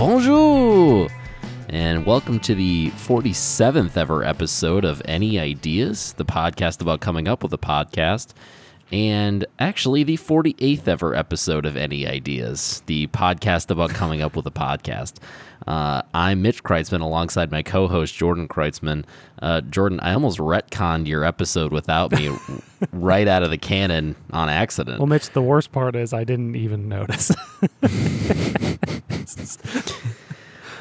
Bonjour! And welcome to the 47th ever episode of Any Ideas, the podcast about coming up with a podcast. And actually, the 48th ever episode of Any Ideas, the podcast about coming up with a podcast. Uh, I'm Mitch Kreitzman alongside my co host, Jordan Kreitzman. Uh, Jordan, I almost retconned your episode without me right out of the canon on accident. Well, Mitch, the worst part is I didn't even notice.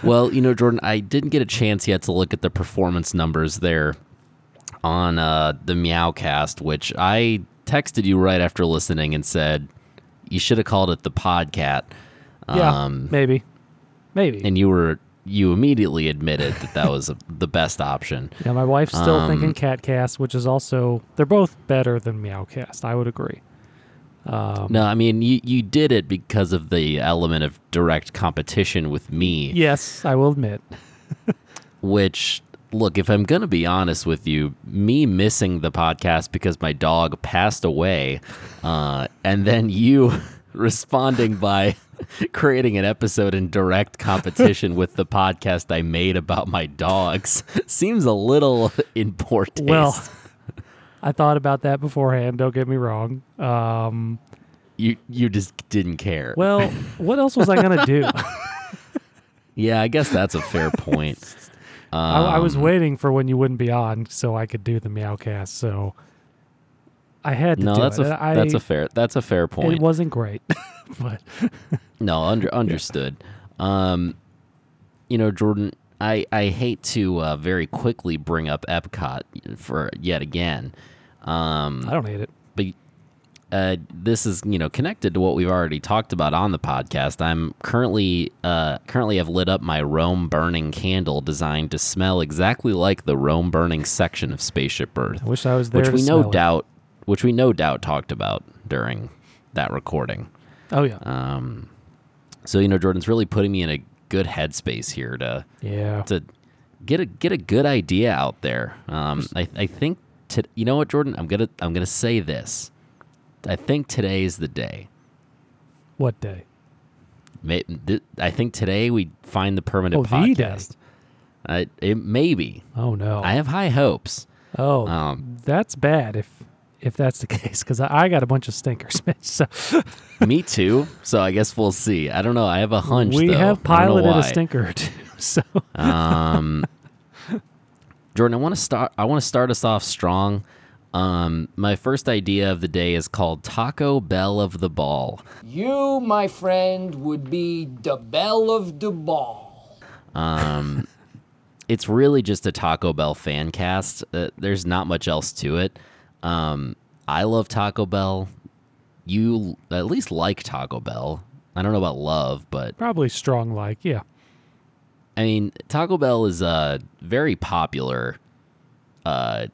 Well, you know, Jordan, I didn't get a chance yet to look at the performance numbers there on uh, the Meowcast, which I texted you right after listening and said you should have called it the Podcat. yeah, Um, maybe, maybe. and you were you immediately admitted that that was the best option. yeah, my wife's still um, thinking Catcast, which is also they're both better than Meowcast. I would agree. Um, No, I mean you you did it because of the element of direct competition with me. Yes, I will admit. which look if i'm going to be honest with you me missing the podcast because my dog passed away uh, and then you responding by creating an episode in direct competition with the podcast i made about my dogs seems a little in poor taste Well, I thought about that beforehand. Don't get me wrong. Um, you you just didn't care well, what else was I gonna do? yeah i guess that's a fair point I, I was Um, waiting for when you wouldn't be on so I could do the Meowcast. So I had to no do that's it. a I, that's a fair that's a fair point It wasn't great, but No, under, understood. Um, you know, Jordan, I, I hate to uh, very quickly bring up Epcot for yet again. Um, I don't hate it. but uh, this is you know connected to what we've already talked about on the podcast. I'm currently uh, currently have lit up my Rome burning candle designed to smell exactly like the Rome burning section of Spaceship Earth, I wish I was there. which we no it. doubt which we no doubt talked about during that recording. Oh yeah, Um, so you know, Jordan's really putting me in a good headspace here to yeah. to get a get a good idea out there. Um, I I think to, you know what, Jordan, I'm gonna I'm gonna say this. I think today is the day. What day? May, I think today we find the permanent Oh, the day. podcast. I, it maybe. Oh no. I have high hopes. oh, Um, that's bad if if that's the case because I, I got a bunch of stinkers, Mitch. So me too. So I guess we'll see. I don't know. I have a hunch. we though. have I don't know piloted a why. stinker or two. So Um, Jordan, I want to start. I want to start us off strong. Um, my first idea of the day is called Taco Bell of the Ball. You, my friend, would be the Bell of the ball. Um, it's really just a Taco Bell fan cast. Uh, there's not much else to it. Um, I love Taco Bell. You at least like Taco Bell. I don't know about love, but probably strong like yeah. I mean, Taco Bell is a very popular uh,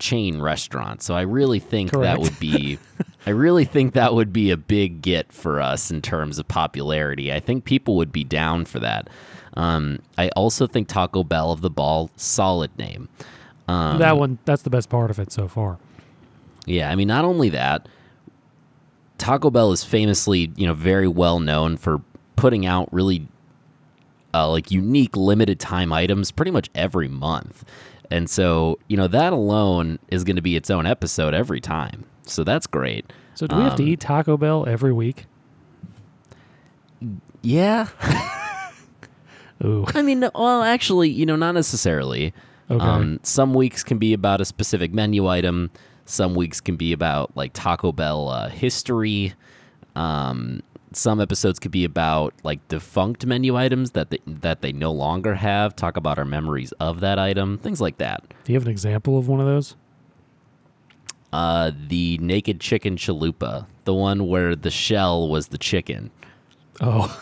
chain restaurant, so I really think that would be, I really think that would be a big get for us in terms of popularity. I think people would be down for that. Um, I also think Taco Bell of the Ball, solid name. Um, that one that's the best part of it so far. Yeah, I mean, not only that, Taco Bell is famously, you know, very well known for putting out really uh, like unique limited time items pretty much every month. And so, you know, that alone is going to be its own episode every time. So that's great. So do we have to Um, eat Taco Bell every week? Yeah. Ooh, I mean, well, actually, you know, not necessarily. Okay. Um, some weeks can be about a specific menu item. Some weeks can be about like Taco Bell uh, history. Um, some episodes could be about like defunct menu items that they, that they no longer have. Talk about our memories of that item, things like that. do you have an example of one of those? Uh, the naked chicken chalupa, the one where the shell was the chicken. Oh,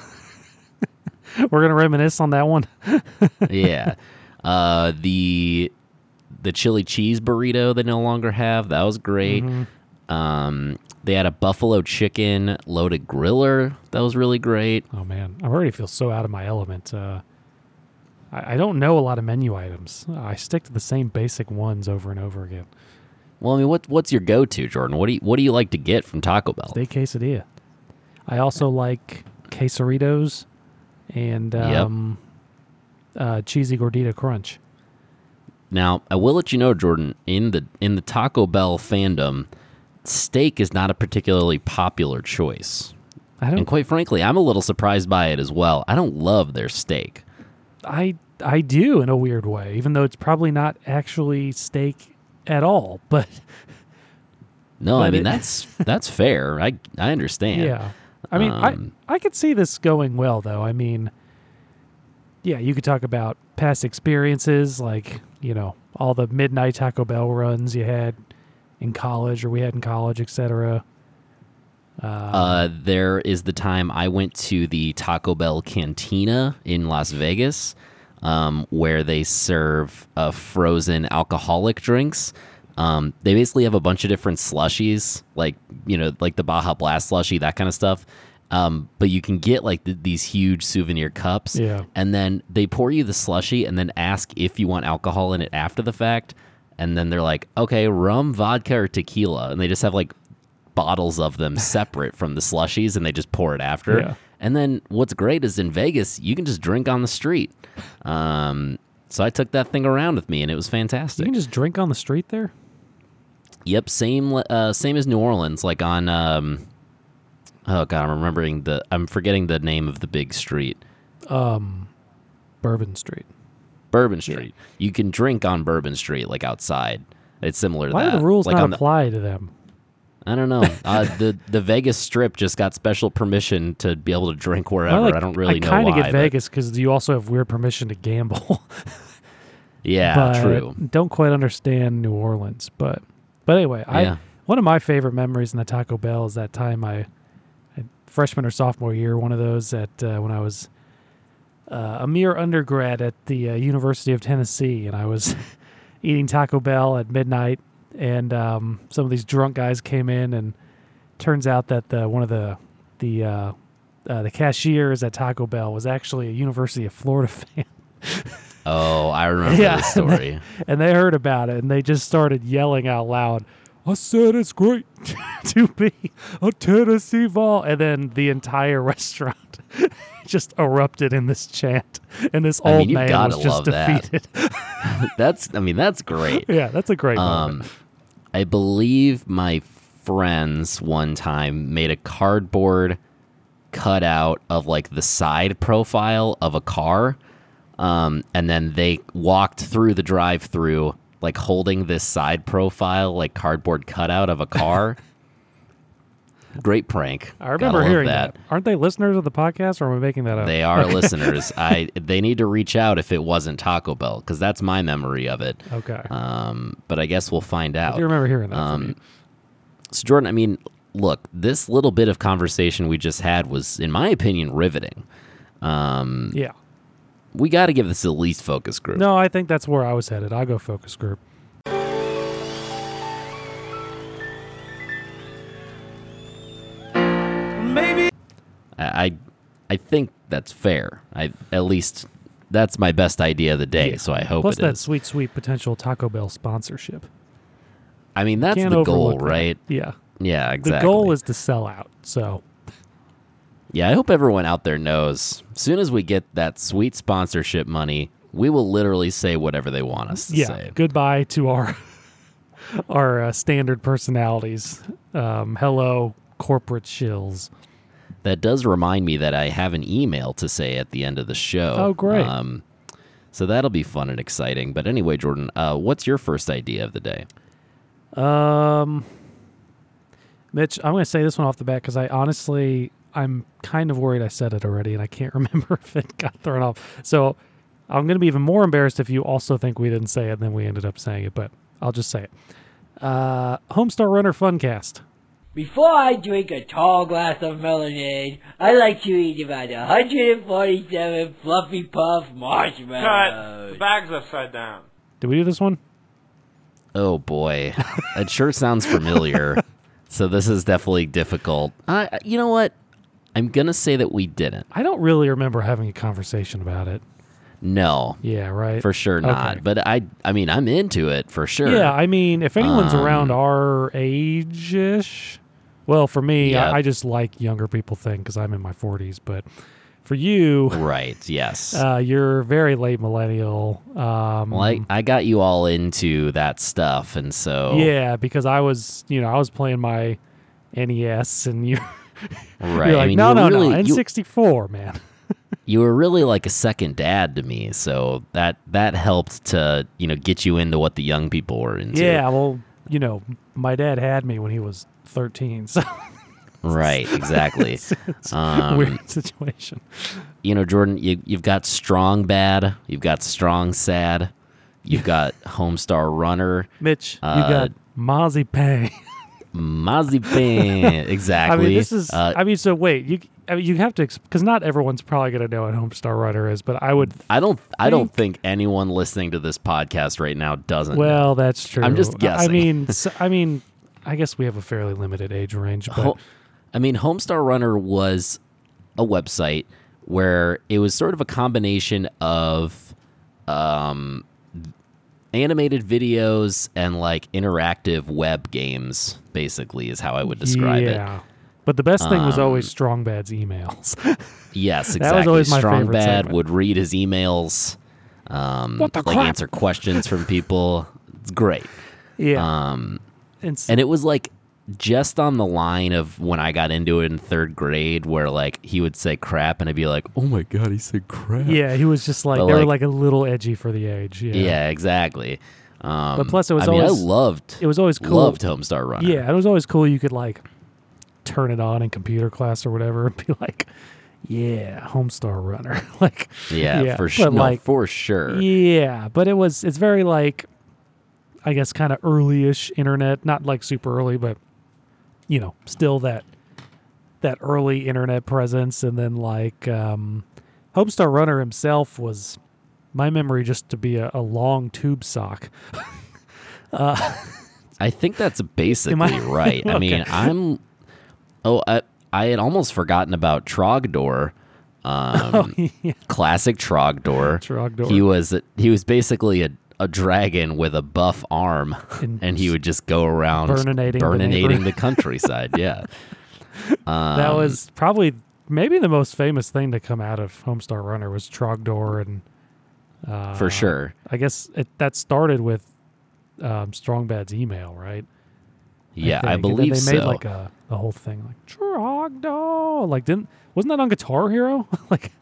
we're gonna reminisce on that one. yeah. Uh, the the chili cheese burrito they no longer have. That was great. Um, they had a buffalo chicken loaded griller. That was really great. Oh man, I already feel so out of my element. Uh, I, I don't know a lot of menu items. I stick to the same basic ones over and over again. Well, I mean, what what's your go to, Jordan? What do you what do you like to get from Taco Bell? Steak quesadilla. I also like quesaritos. and Yep. um, uh, cheesy gordita crunch. Now, I will let you know, Jordan, in the in the Taco Bell fandom, steak is not a particularly popular choice. I And don't. quite frankly, I'm a little surprised by it as well. I don't love their steak. I I do in a weird way, even though it's probably not actually steak at all. But No, I mean it- that's that's fair. I I understand. yeah, I mean, Um, I I could see this going well though. I mean, yeah, you could talk about past experiences, like you know all the midnight Taco Bell runs you had in college or we had in college, etc. Uh, there is the time I went to the Taco Bell Cantina in Las Vegas, um, where they serve uh, frozen alcoholic drinks. Um, they basically have a bunch of different slushies, like you know, like the Baja Blast slushy, that kind of stuff. Um, but you can get like th- these huge souvenir cups, Yeah. and then they pour you the slushy, and then ask if you want alcohol in it after the fact. And then they're like, okay, rum, vodka, or tequila, and they just have like bottles of them separate from the slushies and they just pour it after. Yeah. And then what's great is in Vegas, you can just drink on the street. Um, so I took that thing around with me and it was fantastic. You can just drink on the street there. Yep, same uh, same as New Orleans, like on um, oh god, I'm remembering the I'm forgetting the name of the big street. Um, Bourbon Street. Bourbon Street. You can drink on Bourbon Street, like outside. It's similar to Why that. do the rules like not the- apply to them? I don't know. Uh, the the Vegas Strip just got special permission to be able to drink wherever. I, like- I don't really know why. I know kinda get Vegas because you also have weird permission to gamble. Yeah, but true. Don't quite understand New Orleans, but but anyway, Yeah. I one of my favorite memories in the Taco Bell is that time I, I freshman or sophomore year, one of those at uh, when I was uh, a mere undergrad at the uh, University of Tennessee, and I was eating Taco Bell at midnight, and um, some of these drunk guys came in, and turns out that the one of the the uh, uh, the cashiers at Taco Bell was actually a University of Florida fan. Oh, I remember Yeah. this story. and they heard about it and they just started yelling out loud. I said it's great to be a Tennessee Vol, and then the entire restaurant just erupted in this chant, and this I mean, old you've man was just love that. defeated. that's, I mean, that's great. yeah, that's a great Um, moment. I believe my friends one time made a cardboard cutout of like the side profile of a car. Um, and then they walked through the drive through like holding this side profile, like cardboard cutout of a car. Great prank. I remember Gotta hearing that. Aren't they listeners of the podcast, or am I making that up? They are listeners. I they need to reach out if it wasn't Taco Bell because that's my memory of it. okay. Um, but I guess we'll find I out. do remember hearing that. Um, so Jordan, I mean, look, this little bit of conversation we just had was, in my opinion, riveting. Um, yeah. We got to give this at least focus group. No, I think that's where I was headed. I'll go focus group. I, I, I think that's fair. I at least that's my best idea of the day. Yeah. So I hope Plus it that is. sweet, sweet potential Taco Bell sponsorship. I mean, that's Can't the goal, overlook that. right? Yeah. Yeah, exactly. The goal is to sell out. So Yeah, I hope everyone out there knows. Soon as we get that sweet sponsorship money, we will literally say whatever they want us to yeah, say. goodbye to our our uh, standard personalities. Um, hello, corporate shills. That does remind me that I have an email to say at the end of the show. Oh, great. Um, so that'll be fun and exciting. But anyway, Jordan, uh, what's your first idea of the day? Um, Mitch, I'm going to say this one off the bat because I honestly, I'm kind of worried I said it already and I can't remember if it got thrown off. So I'm going to be even more embarrassed if you also think we didn't say it and then we ended up saying it, but I'll just say it. Uh, Homestar Runner Funcast. Before I drink a tall glass of melonade, I like to eat about 147 fluffy puff marshmallows. Cut. marshmallows. The bag's upside down. Did we do this one? Oh boy, it sure sounds familiar. so this is definitely difficult. I, you know what? I'm gonna say that we didn't. I don't really remember having a conversation about it. No, Yeah, right. for sure not. Okay. But I, I mean, I'm into it for sure. Yeah, I mean, if anyone's Um, around our age ish, well, for me, Yeah. I, I just like younger people thing because I'm in my 40s. But for you, Right. Yes. uh, you're very late millennial. Um, well, I, I got you all into that stuff, and so yeah, because I was, you know, I was playing my NES, and you, right. you're like, I mean, no, you no, really, no, you, N64, man. you were really like a second dad to me, so that that helped to you know get you into what the young people were into. Yeah, well, you know, my dad had me when he was 13, so Right. Exactly. it's a um, weird situation. you know, Jordan, you, you've got strong bad, you've got strong sad, you've got Homestar Runner, Mitch, uh, you got Mozzie Pay. Marzipan. exactly. I mean, this is. Uh, I mean, so wait, you I mean, you have to because not everyone's probably going to know what Homestar Runner is, but I would. I don't. I don't think- think anyone listening to this podcast right now doesn't. Well, that's true. I'm just guessing. I mean, so, I mean, I guess we have a fairly limited age range, but Ho- I mean, Homestar Runner was a website where it was sort of a combination of um, animated videos and like interactive web games. Basically, is how I would describe it. yeah. But the best thing was always Um, Strong Bad's emails. Yes, That exactly. was always my Strong favorite Bad segment. would read his emails, um, like crap? answer questions from people. It's great. yeah, Um, and, s- and it was like just on the line of when I got into it in third grade, where like he would say crap, and I'd be like, "Oh my god, he said crap." yeah, he was just like But, they were like- like a little edgy for the age. Yeah, yeah, exactly. Um, But plus it was I mean, I loved, it was always cool. loved Homestar Runner. Yeah, it was always cool. You could like turn it on in computer class or whatever and be like, "Yeah, Homestar Runner." like, yeah, Yeah, for sure. No, like, for sure. yeah, but it was it's very like, I guess, kind of early-ish internet. Not like super early, but you know, still that that early internet presence. And then like, um, Homestar Runner himself was my memory just to be a, a long tube sock. uh, I think that's basically I- right. I mean, I'm. Oh, I, I had almost forgotten about Trogdor. Um, yeah, classic Trogdor. Trogdor. He was he was basically a, a dragon with a buff arm, And and he would just go around burninating the burninating neighbor. the countryside. Yeah, um, that was probably maybe the most famous thing to come out of Homestar Runner was Trogdor and uh, for sure. I guess it, that started with um, Strong Bad's email, right? Yeah, I, then believe they so. made like a the whole thing like Trogdor. Like didn't wasn't that on Guitar Hero? like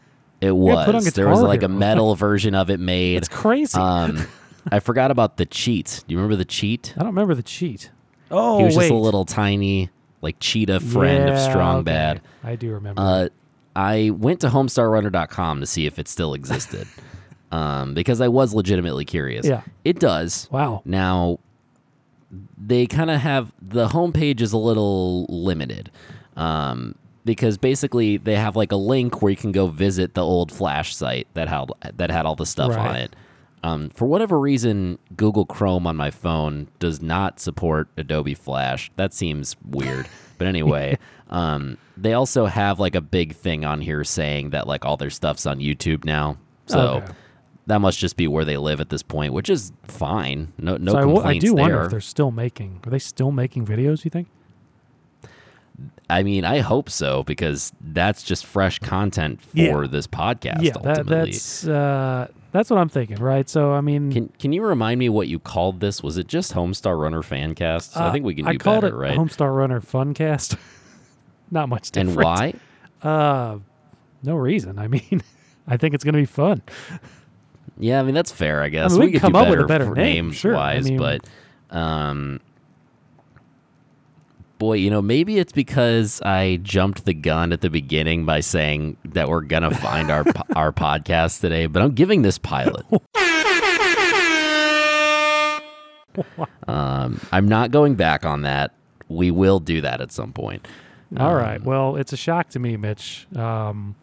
it was. there was like a metal version of it made. it's crazy. Um, I forgot about the cheat. Do you remember the cheat? I don't remember the cheat. Oh, he was wait. just a little tiny like cheetah friend of Strong okay. Bad. I do remember. Uh, I went to homestarrunner.com to see if it still existed. um, because I was legitimately curious. Yeah. It does. wow. Now, they kind of have the homepage is a little limited. Um, because basically they have like a link where you can go visit the old Flash site that had that had all the stuff on it. Um, for whatever reason, Google Chrome on my phone does not support Adobe Flash. That seems weird. but anyway, um, they also have like a big thing on here saying that like all their stuff's on YouTube now. So Okay. that must just be where they live at this point, which is fine. No, no so I, w- I complaints do wonder if they're still making. Are they still making videos? You think? I mean, I hope so because that's just fresh content for Yeah. this podcast. yeah, that, that's uh, that's what I'm thinking, right? So I mean, can can you remind me what you called this? Was it just Homestar Runner Fancast? I uh, think we can do I called better, it right? Homestar Runner Funcast. Not much different. and why? Uh, no reason. I mean, I think it's gonna be fun. Yeah, I mean that's fair. I guess mean, we we could come up with a better name, names sure. I wise, mean- but um, boy, you know, maybe it's because I jumped the gun at the beginning by saying that we're gonna find our our podcast today, but I'm giving this pilot. um, I'm not going back on that. We will do that at some point. All right. Well, it's a shock to me, Mitch. Um,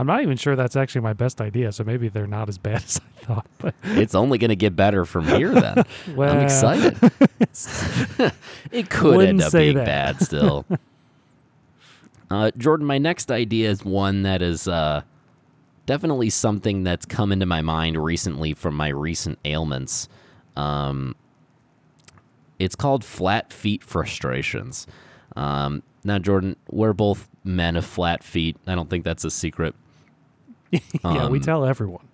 I'm not even sure that's actually my best idea. So maybe they're not as bad as I thought. But It's only going to get better from here. Then well, I'm excited. it could end up being that. bad still. uh, Jordan, my next idea is one that is uh, definitely something that's come into my mind recently from my recent ailments. Um, it's called flat feet frustrations. Um, now, Jordan, we're both men of flat feet. I don't think that's a secret. yeah, we Um, tell everyone.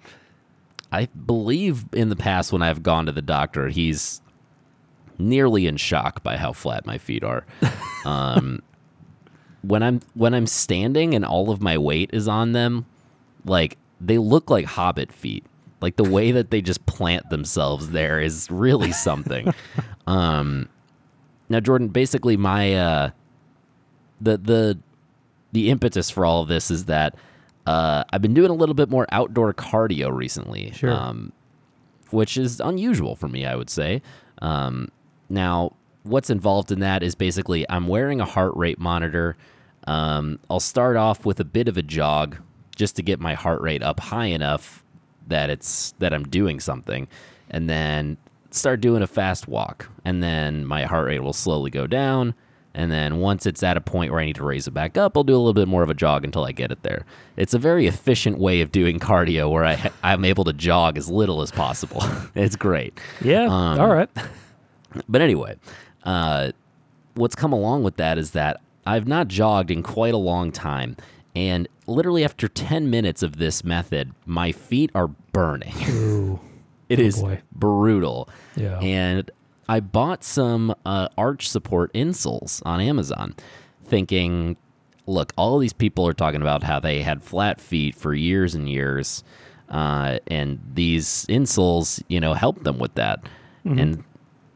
I believe in the past when I've gone to the doctor, he's nearly in shock by how flat my feet are. Um, when I'm when I'm standing and all of my weight is on them, like they look like hobbit feet. Like the way that they just plant themselves there is really something. um, now, Jordan, basically my uh, the the the impetus for all of this is that uh, I've been doing a little bit more outdoor cardio recently, Sure. um, which is unusual for me, I would say. Um, now, what's involved in that is basically I'm wearing a heart rate monitor. Um, I'll start off with a bit of a jog just to get my heart rate up high enough that it's that I'm doing something, and then start doing a fast walk, and then my heart rate will slowly go down. And then once it's at a point where I need to raise it back up, I'll do a little bit more of a jog until I get it there. It's a very efficient way of doing cardio where I I'm able to jog as little as possible. it's great. Yeah. um, all right. But anyway, uh, what's come along with that is that I've not jogged in quite a long time. And literally after 10 minutes of this method, my feet are burning. It Oh, is boy. brutal. Yeah. And I bought some uh, arch support insoles on Amazon, thinking, look, all these people are talking about how they had flat feet for years and years, uh, and these insoles, you know, helped them with that. And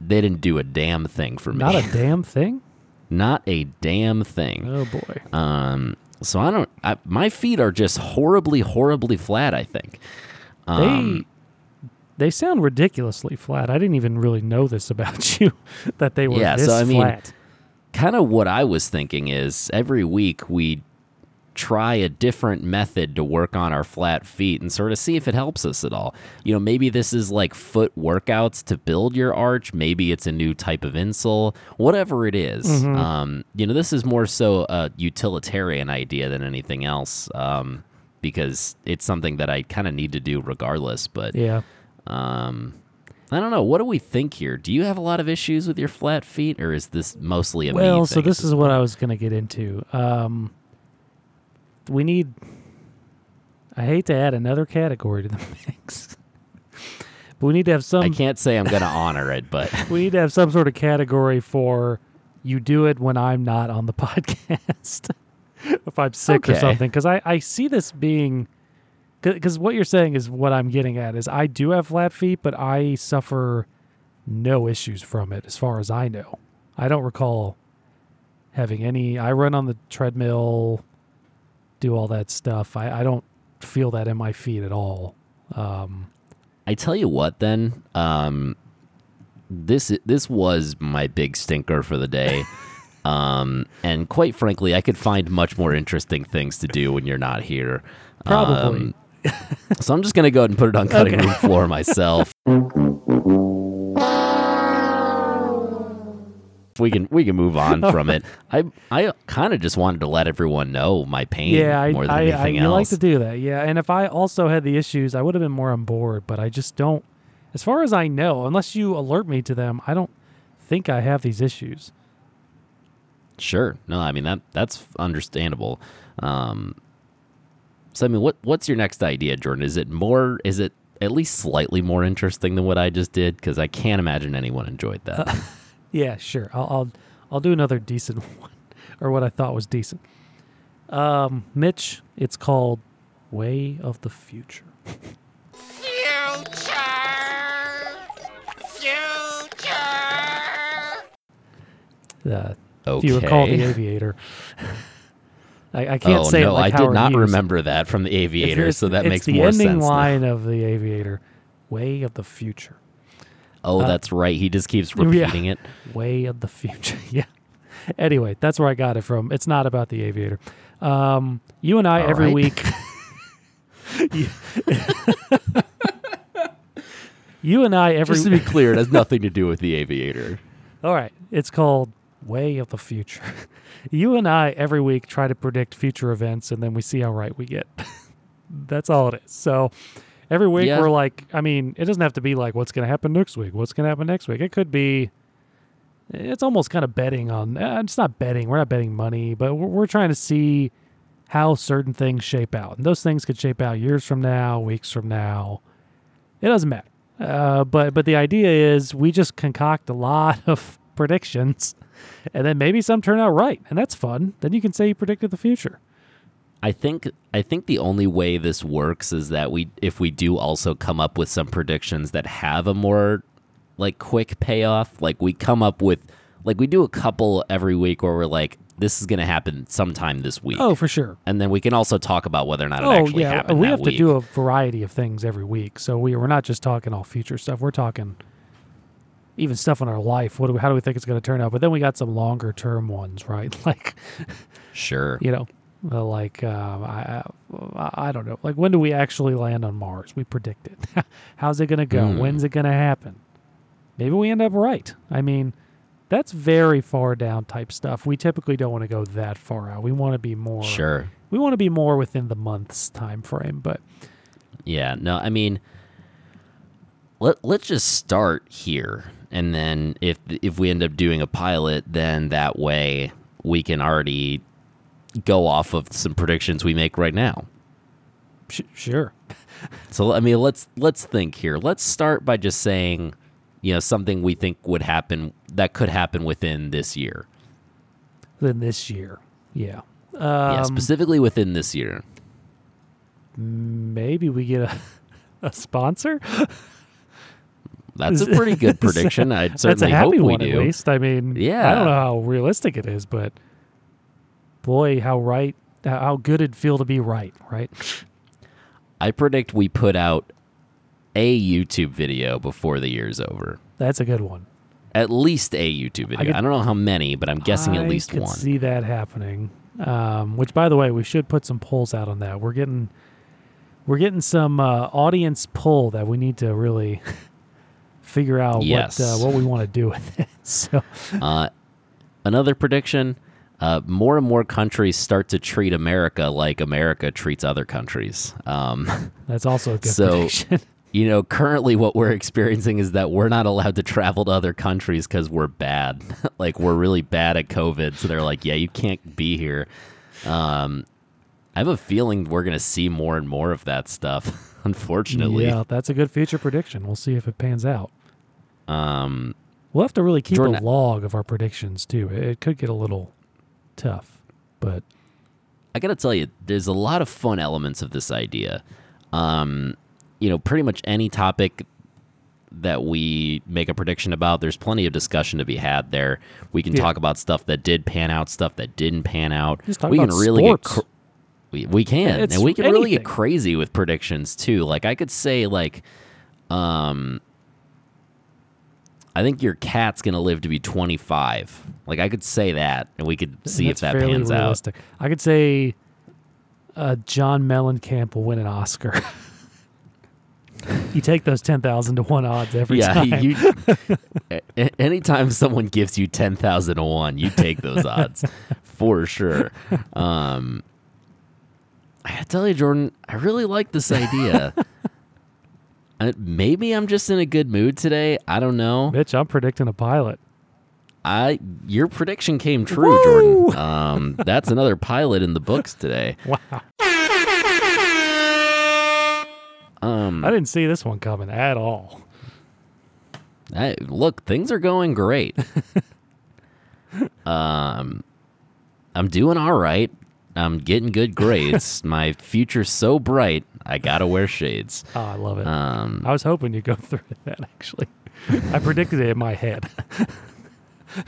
they didn't do a damn thing for me. Mm-hmm. Not a damn thing. Not a damn thing. Oh boy. Um, so I don't. I, my feet are just horribly, horribly flat. I think. Um, they they sound ridiculously flat. I didn't even really know this about you that they were Yeah, this so, I mean, flat. kind of what I was thinking is every week we try a different method to work on our flat feet and sort of see if it helps us at all. You know, maybe this is like foot workouts to build your arch. Maybe it's a new type of insole. Whatever it is, Mm-hmm. um, you know, this is more so a utilitarian idea than anything else. Um, because it's something that I kind of need to do regardless. But Yeah. Um, I don't know. What do we think here? Do you have a lot of issues with your flat feet, or is this mostly a Well, so this is what I was going to get into. Um, we need. I hate to add another category to the mix, but we need to have some. I can't say I'm going to honor it, but We need to have some sort of category for you do it when I'm not on the podcast. if I'm sick or something, because I I see this being. Because what you're saying is what I'm getting at is I do have flat feet, but I suffer no issues from it as far as I know. I don't recall having any. I run on the treadmill, do all that stuff. I, I don't feel that in my feet at all. Um, I tell you what, then um, this this was my big stinker for the day. Um, and quite frankly, I could find much more interesting things to do when you're not here. Probably. Um, so I'm just gonna go ahead and put it on cutting room floor myself. we can we can move on from it. I I kind of just wanted to let everyone know my pain yeah, I, more than I, I anything you like to do that. Yeah, and if I also had the issues, I would have been more on board. But I just don't. As far as I know, unless you alert me to them, I don't think I have these issues. Sure. No, I mean that that's understandable. Um, so I mean, what what's your next idea, Jordan? Is it more? Is it at least slightly more interesting than what I just did? Because I can't imagine anyone enjoyed that. Yeah, sure. I'll I'll, I'll do another decent one, or what I thought was decent. Um, Mitch, it's called Way of the Future. Uh, okay. If you recall the Aviator. I, I can't oh say no, like I did not remember that from the Aviator, so that makes the more ending sense. now. line of the Aviator. Way of the Future. Oh, uh, that's right. He just keeps yeah. repeating it. Way of the Future. yeah. Anyway, that's where I got it from. It's not about the Aviator. Um, you and I All every right. week. you, you and I every Just to be clear, it has nothing to do with the Aviator. All right. It's called Way of the Future. You and I every week try to predict future events and then we see how right we get. That's all it is. So every week Yeah. we're like, I mean, it doesn't have to be like what's going to happen next week. What's going to happen next week? It could be, it's almost kind of betting on, eh, it's not betting. We're not betting money, but we're, we're trying to see how certain things shape out. And those things could shape out years from now, weeks from now. It doesn't matter. Uh, but but the idea is we just concoct a lot of predictions, and then maybe some turn out right, and that's fun. Then you can say you predicted the future. I think I think the only way this works is that we if we do also come up with some predictions that have a more like quick payoff, like we come up with like we do a couple every week where we're like this is going to happen sometime this week. Oh, for sure. And then we can also talk about whether or not it Oh actually yeah, happened we have week. to do a variety of things every week. So we we're not just talking all future stuff. We're talking even stuff in our life. What do we, how do we think it's going to turn out? But then we got some longer term ones, right? Like sure. you know, like um, I, I don't know. Like when do we actually land on Mars? We predict it. How's it going to go? Hmm. When's it going to happen? Maybe we end up right. I mean, that's very far down type stuff. We typically don't want to go that far out. We want to be more. Sure. We want to be more within the month's time frame. But Yeah, no, I mean, let let's just start here, and then if if we end up doing a pilot, then that way we can already go off of some predictions we make right now. sh- sure. So I mean, let's let's think here. Let's start by just saying, you know, something we think would happen that could happen within this year. Within this year, yeah. yeah, Um, specifically within this year. maybe we get a, a sponsor. That's a pretty good prediction. I certainly hope we one, do. at least. I mean, yeah, I don't know how realistic it is, but boy, how right, how good it'd feel to be right, right? I predict we put out a YouTube video before the year's over. That's a good one. At least a YouTube video. I, could- don't know how many, but I'm guessing I at least could one. See that happening. Um, which, by the way, we should put some polls out on that. We're getting, we're getting some uh, audience pull that we need to really figure out Yes. what uh, what we want to do with it. So Uh, another prediction: uh, more and more countries start to treat America like America treats other countries. Um, that's also a good So- prediction. you know, currently what we're experiencing is that we're not allowed to travel to other countries because we're bad. like we're really bad at COVID. So they're like, yeah, you can't be here. Um, I have a feeling we're gonna see more and more of that stuff. Unfortunately, yeah, that's a good future prediction. We'll see if it pans out. Um, We'll have to really keep Jordan- a log of our predictions too. It, could get a little tough, but I gotta tell you, there's a lot of fun elements of this idea. Um, you know, pretty much any topic that we make a prediction about, there's plenty of discussion to be had there. We can Yeah. talk about stuff that did pan out, stuff that didn't pan out. Just talk we about can really sports. get cr- we, we can, It's and we can really get crazy with predictions too. Like I could say, like, um, I think your cat's gonna live to be 25. Like I could say that, and we could see if that fairly pans out. I could say uh, John Mellencamp will win an Oscar. you take those ten thousand to one odds every yeah, time. you. anytime someone gives you ten thousand to one, you take those odds for sure. Um, I gotta tell you, Jordan, I really like this idea. Maybe I'm just in a good mood today. I don't know. Mitch, I'm predicting a pilot. I your prediction came true, Woo! Jordan. Um, that's another pilot in the books today. Wow, Um, I didn't see this one coming at all. I, look, things are going great. um, I'm doing all right. I'm getting good grades. My future's so bright. I gotta wear shades. Oh, I love it. Um, I was hoping you'd go through that actually. I predicted it in my head.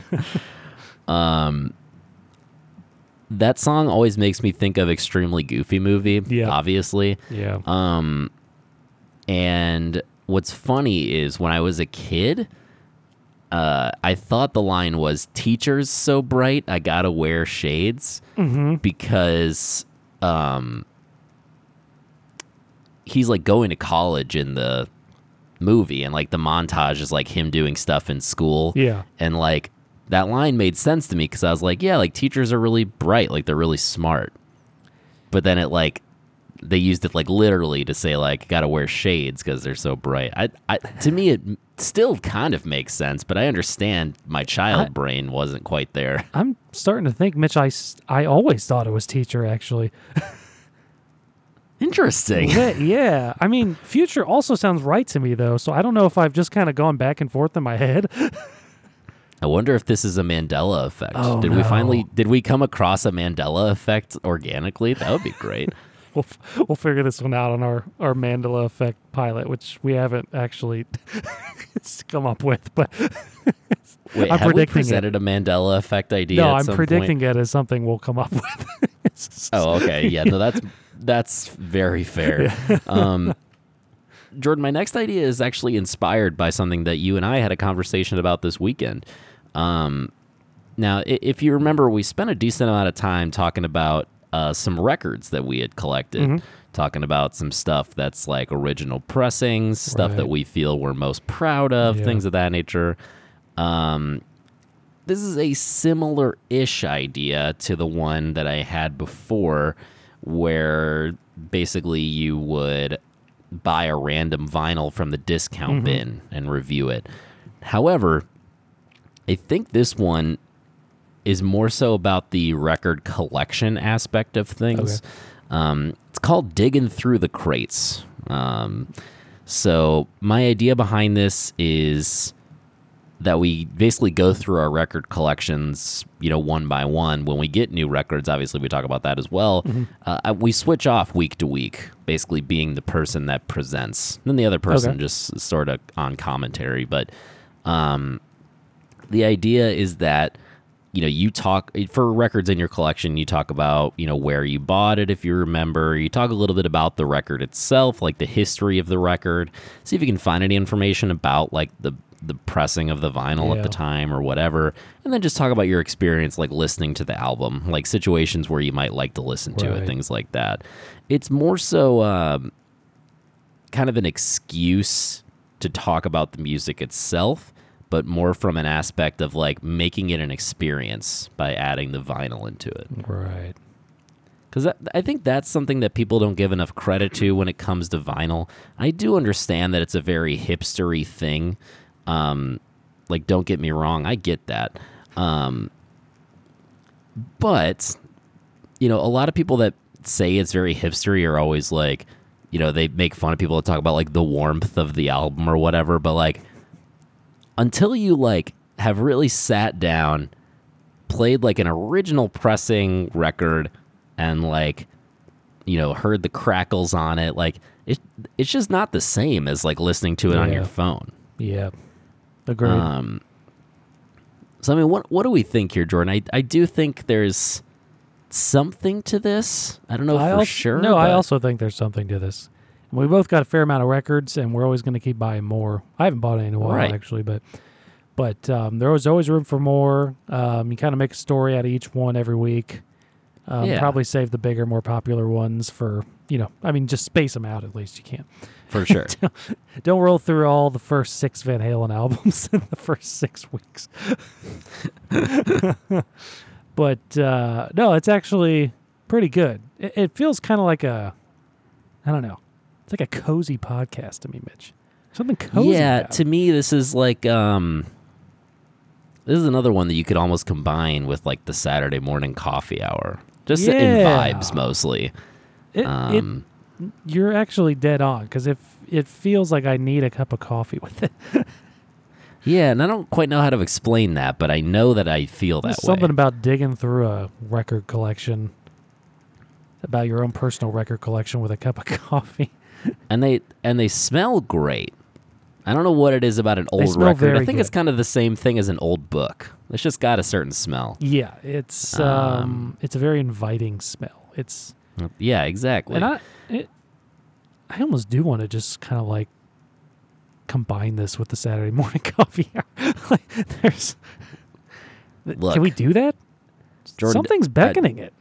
um, that song always makes me think of extremely goofy movie. Yeah. obviously. Yeah. Um, and what's funny is when I was a kid, uh, I thought the line was "Teachers so bright, I gotta wear shades," because um, he's like going to college in the movie, and like the montage is like him doing stuff in school, yeah. and like that line made sense to me because I was like, yeah, like teachers are really bright, like they're really smart. But then it like they used it like literally to say like gotta wear shades because they're so bright. I, I to me it still kind of makes sense, but I understand my child I- brain wasn't quite there. I'm starting to think, Mitch. I, I always thought it was teacher. Actually, Interesting. yeah, yeah. I mean, future also sounds right to me though. So I don't know if I've just kind of gone back and forth in my head. I wonder if this is a Mandela effect. Oh, did we finally did we come across a Mandela effect organically? That would be great. we'll we'll figure this one out on our our Mandela effect pilot, which we haven't actually come up with. But Wait, I'm predicting it. presented a Mandela effect idea? no, I'm predicting Point? it as something we'll come up with. Oh, okay. Yeah, no, that's that's very fair. Um, Jordan, my next idea is actually inspired by something that you and I had a conversation about this weekend. Um, now, if you remember, we spent a decent amount of time talking about uh, some records that we had collected, talking about some stuff that's like original pressings, stuff that we feel we're most proud of, Yeah. things of that nature. Um, this is a similar ish idea to the one that I had before, where basically you would buy a random vinyl from the discount bin and review it. However, I think this one is more so about the record collection aspect of things. Um, it's called Digging Through the Crates. Um, so, my idea behind this is that we basically go through our record collections, you know, one by one. When we get new records, obviously we talk about that as well. Uh, we switch off week to week, basically being the person that presents, then the other person Okay. just sort of on commentary. But um, the idea is that you know you talk for records in your collection you talk about you know where you bought it if you remember. You talk a little bit about the record itself like the history of the record. See if you can find any information about like the the pressing of the vinyl at the time or whatever. And then just talk about your experience like listening to the album like situations where you might like to listen to it things like that. It's more so um, kind of an excuse to talk about the music itself, but more from an aspect of like making it an experience by adding the vinyl into it. right. Because I think that's something that people don't give enough credit to when it comes to vinyl. I do understand that it's a very hipstery thing. Um, like, don't get me wrong, I get that. Um, but you know, a lot of people that say it's very hipstery are always like, you know, they make fun of people that talk about like the warmth of the album or whatever. But like, until you like have really sat down, played like an original pressing record, and like, you know, heard the crackles on it, like it, it's just not the same as like listening to it on your phone. Yeah. Agreed. Um, so I mean, what what do we think here, Jordan? I I do think there's something to this. I don't know I for also, sure. No, I also think there's something to this. We both got a fair amount of records, and we're always going to keep buying more. I haven't bought any in a while, Right. actually, but but um, there was always room for more. Um, you kind of make a story out of each one every week. Um, Yeah. Probably save the bigger, more popular ones for you know. I mean, just space them out at least. You can. for sure. Don't roll through all the first six Van Halen albums in the first six weeks. but uh, no, it's actually pretty good. It, it feels kind of like a, I don't know, it's like a cozy podcast to me, Mitch. Something cozy. yeah, about to me, this is like um, this is another one that you could almost combine with like the Saturday morning coffee hour, just in vibes mostly. It- it- Um, you're actually dead on because if it feels like I need a cup of coffee with it. yeah, and I don't quite know how to explain that, but I know that I feel that There's way. something about digging through a record collection, about your own personal record collection with a cup of coffee. And they and they smell great. I don't know what it is about an old record. I think it's kind of the same thing as an old book. It's just got a certain smell. Yeah, it's um, Um, it's a very inviting smell. It's Yeah, exactly. and I it, I almost do want to just kind of like combine this with the Saturday morning coffee like there's Look, Can we do that? Jordan, Something's I- beckoning it.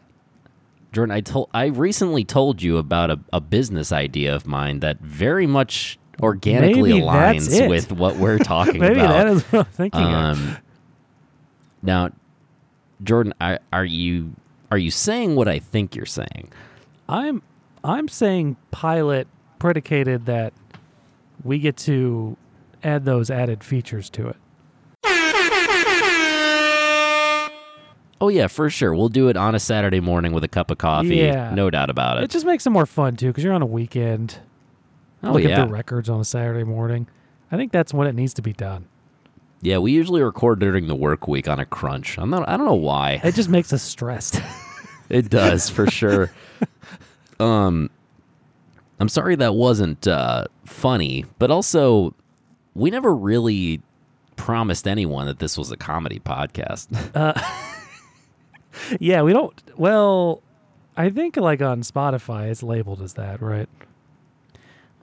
Jordan, I told I recently told you about a, a business idea of mine that very much organically Maybe aligns with what we're talking Maybe about. that is what I'm thinking um, now, Jordan, are, are you are you saying what I think you're saying? I'm I'm saying pilot predicated that we get to add those added features to it. Oh yeah, for sure. We'll do it on a Saturday morning with a cup of coffee. Yeah. No doubt about It it. just makes it more fun too, because you're on a weekend. oh looking yeah. through records on a Saturday morning. I think that's when it needs to be done. Yeah, we usually record during the work week on a crunch. I'm not I don't know why. It just makes us stressed. It does for sure. Um, I'm sorry that wasn't uh, funny, but also we never really promised anyone that this was a comedy podcast. yeah, we don't. Well, I think like on Spotify, it's labeled as that, right?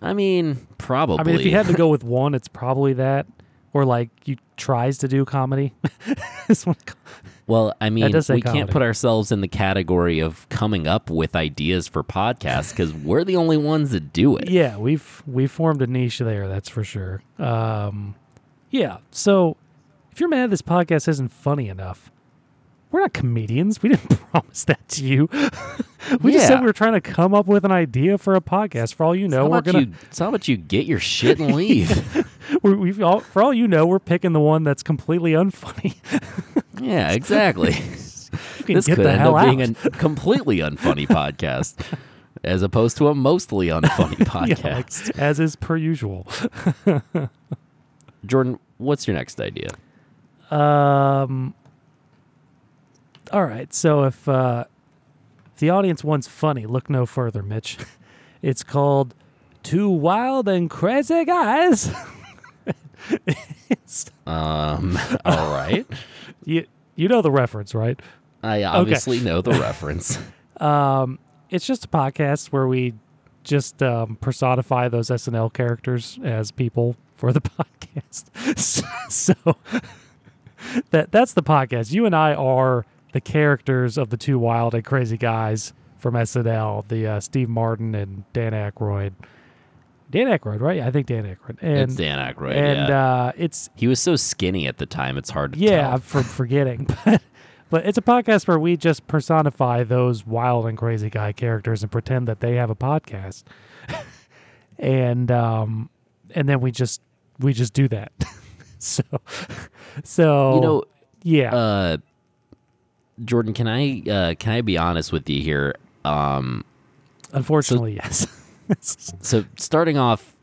I mean, probably. I mean, if you had to go with one, it's probably that, or like you tries to do comedy. Well, I mean, we can't put ourselves in the category of coming up with ideas for podcasts because we're the only ones that do it. yeah, we've we formed a niche there. That's for sure. Um, yeah. So if you're mad this podcast isn't funny enough, we're not comedians. We didn't promise that to you. we just said we were trying to come up with an idea for a podcast. For all you know, we're gonna you? So how about you get your shit and leave? we've all, for all you know, we're picking the one that's completely unfunny. yeah, exactly. this could end up out. being a completely unfunny podcast as opposed to a mostly unfunny Yeah, podcast. like, as is per usual. Jordan, what's your next idea? Um. All right. So if uh, if the audience wants funny, look no further, Mitch. It's called Two Wild and Crazy Guys. Um, all right. you you know the reference, right? I obviously know the reference. Um, it's just a podcast where we just um, personify those SNL characters as people for the podcast. so, so that that's the podcast. You and I are the characters of the two wild and crazy guys from SNL, the uh, Steve Martin and Dan Aykroyd. Dan Aykroyd, right? Yeah, I think Dan Aykroyd. And it's Dan Aykroyd. and yeah. uh, it's he was so skinny at the time; it's hard to yeah, tell. I'm for forgetting, but but it's a podcast where we just personify those wild and crazy guy characters and pretend that they have a podcast, and um, and then we just we just do that. so, so You know, yeah, uh, Jordan, can I uh, can I be honest with you here? Um, unfortunately, yes. so starting off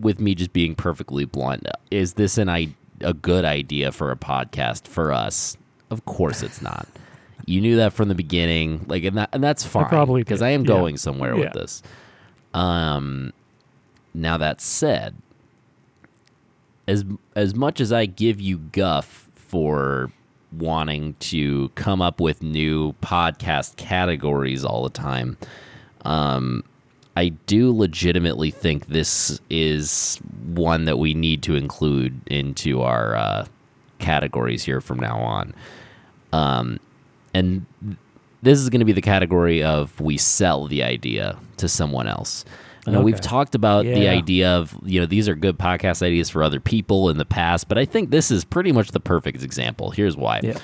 with me just being perfectly blunt, is this an I- a good idea for a podcast for us? Of course, it's not. You knew that from the beginning, like, and that and that's fine probably because I am yeah. going somewhere Yeah. with this. Um, now that said, as as much as I give you guff for wanting to come up with new podcast categories all the time, um, I do legitimately think this is one that we need to include into our uh, categories here from now on. Um, and this is going to be the category of we sell the idea to someone else. You know, we've talked about the idea of you know these are good podcast ideas for other people in the past, but I think this is pretty much the perfect example. Here's why yeah,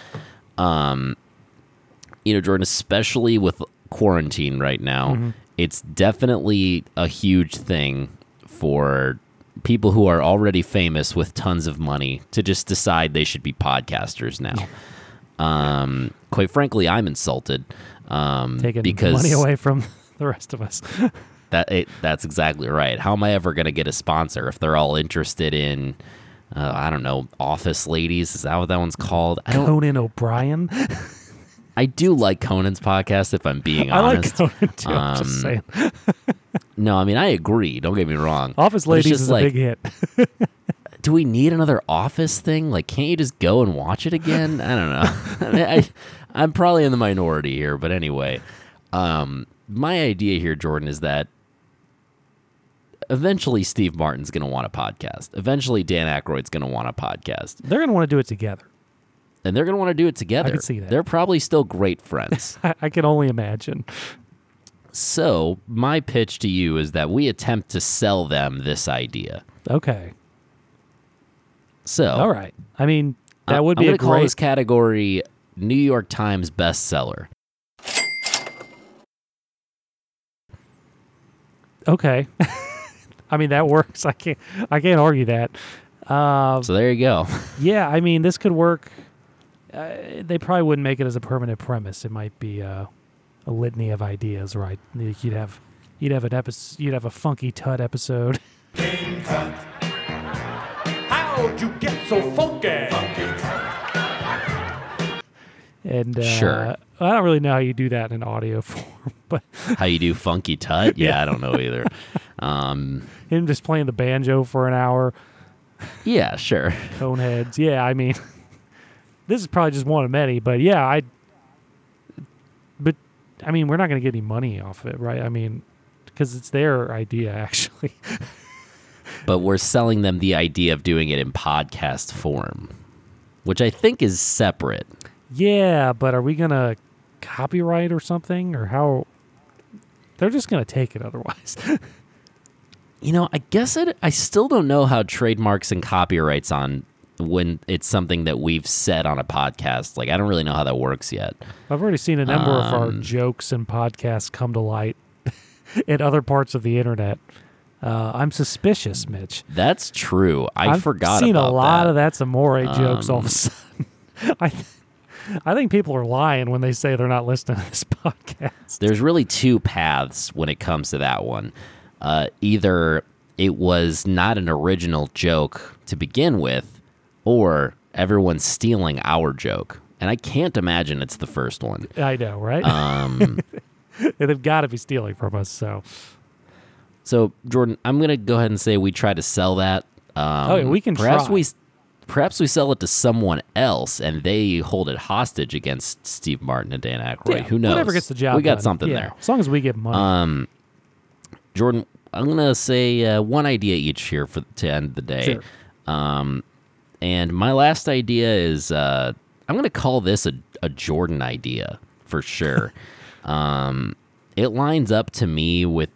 you know, Jordan, especially with quarantine right now, Mm-hmm. it's definitely a huge thing for people who are already famous with tons of money to just decide they should be podcasters now. Um, quite frankly, I'm insulted um, taking because money away from the rest of us. that it, that's exactly right. How am I ever going to get a sponsor if they're all interested in? Uh, I don't know, Office Ladies. Is that what that one's called? I don't. Conan O'Brien. I do like Conan's podcast. If I'm being honest, I like Conan too. I'm just Um, saying. No, I mean I agree. Don't get me wrong. Office Ladies is a big hit. Do we need another Office thing? Like, can't you just go and watch it again? I don't know. I mean, I, I'm probably in the minority here, but anyway, um, my idea here, Jordan, is that eventually Steve Martin's going to want a podcast. Eventually Dan Aykroyd's going to want a podcast, They're gonna want to do it together. and they're going to want to do it together. I can see that. They're probably still great friends. I, can only imagine. so my pitch to you is that we attempt to sell them this idea. Okay. So All right. I mean, that I'm- would I'm be a gonna call great. this category New York Times bestseller. Okay. I mean, that works. I can't. I can't argue that. Uh, So there you go. yeah, I mean, this could work. Uh, they probably wouldn't make it as a permanent premise. It might be uh, a litany of ideas, right? You'd have, you'd have an episode. You'd have a funky tut episode. How'd you get so funky? And uh, Sure. I don't really know how you do that in audio form, but How you do funky tut? Yeah, I don't know either. Um, him just playing the banjo for an hour, yeah, sure. Coneheads. Yeah, I mean, this is probably just one of many, but yeah, I. But I mean, we're not going to get any money off of it, right? I mean, because it's their idea, actually. But we're selling them the idea of doing it in podcast form, which I think is separate. yeah, but are we going to copyright or something, or how? They're just going to take it otherwise. You know, I guess it, I still don't know how trademarks and copyrights on when it's something that we've said on a podcast. Like, I don't really know how that works yet. I've already seen a number of our Um, jokes and podcasts come to light in other parts of the internet. Uh, I'm suspicious, Mitch. That's true. I forgot. I've forgot seen a lot that. of that's amore jokes all of a Um, sudden. I, th- I think people are lying when they say they're not listening to this podcast. There's really two paths when it comes to that one. Uh, either it was not an original joke to begin with, or everyone's stealing our joke. And I can't imagine it's the first one. I know, right? Um, They've got to be stealing from us. So, so Jordan, I'm gonna go ahead and say we try to sell that. Um, Oh, we can perhaps try. we perhaps we sell it to someone else and they hold it hostage against Steve Martin and Dan Aykroyd. yeah, Who knows? Whatever gets the job We got done. something Yeah, there. As long as we get money. Um, Jordan, I'm gonna say uh, one idea each here for to end the day. Sure. Um, and my last idea is uh, I'm gonna call this a, a Jordan idea for sure. um, it lines up to me with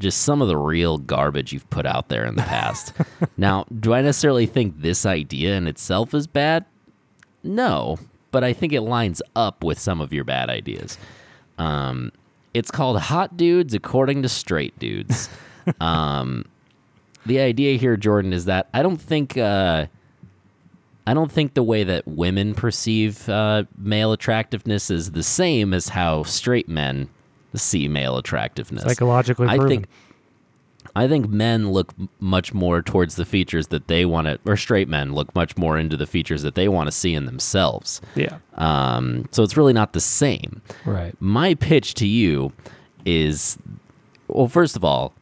just some of the real garbage you've put out there in the past. now, do I necessarily think this idea in itself is bad? No, but I think it lines up with some of your bad ideas. Um, it's called Hot Dudes According to Straight Dudes. um, the idea here, Jordan, is that I don't think uh, I don't think the way that women perceive uh, male attractiveness is the same as how straight men see male attractiveness. Psychologically I think I think men look much more towards the features that they want to, or straight men look much more into the features that they want to see in themselves. yeah. Um, so it's really not the same. Right. My pitch to you is well, first of all,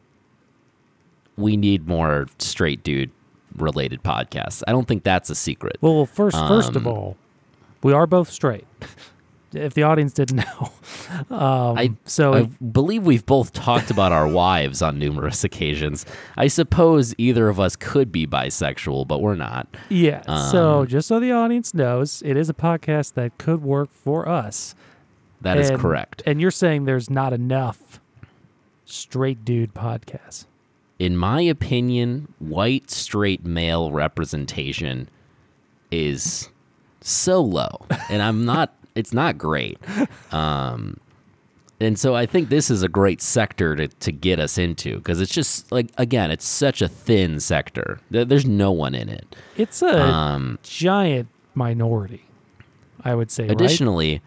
we need more straight dude related podcasts. I don't think that's a secret. Well, first, first of Um, all, we are both straight. if the audience didn't know, um, I so I believe we've both talked about our wives on numerous occasions. I suppose either of us could be bisexual, but we're not. Yeah. so Um, just so the audience knows, it is a podcast that could work for us. That is And- correct. And you're saying there's not enough straight dude podcasts. In my opinion, white straight male representation is so low, and I'm not. It's not great. Um, and so I think this is a great sector to, to get us into because it's just like again, it's such a thin sector. There's no one in it. It's a Um, giant minority, I would say. right? Additionally,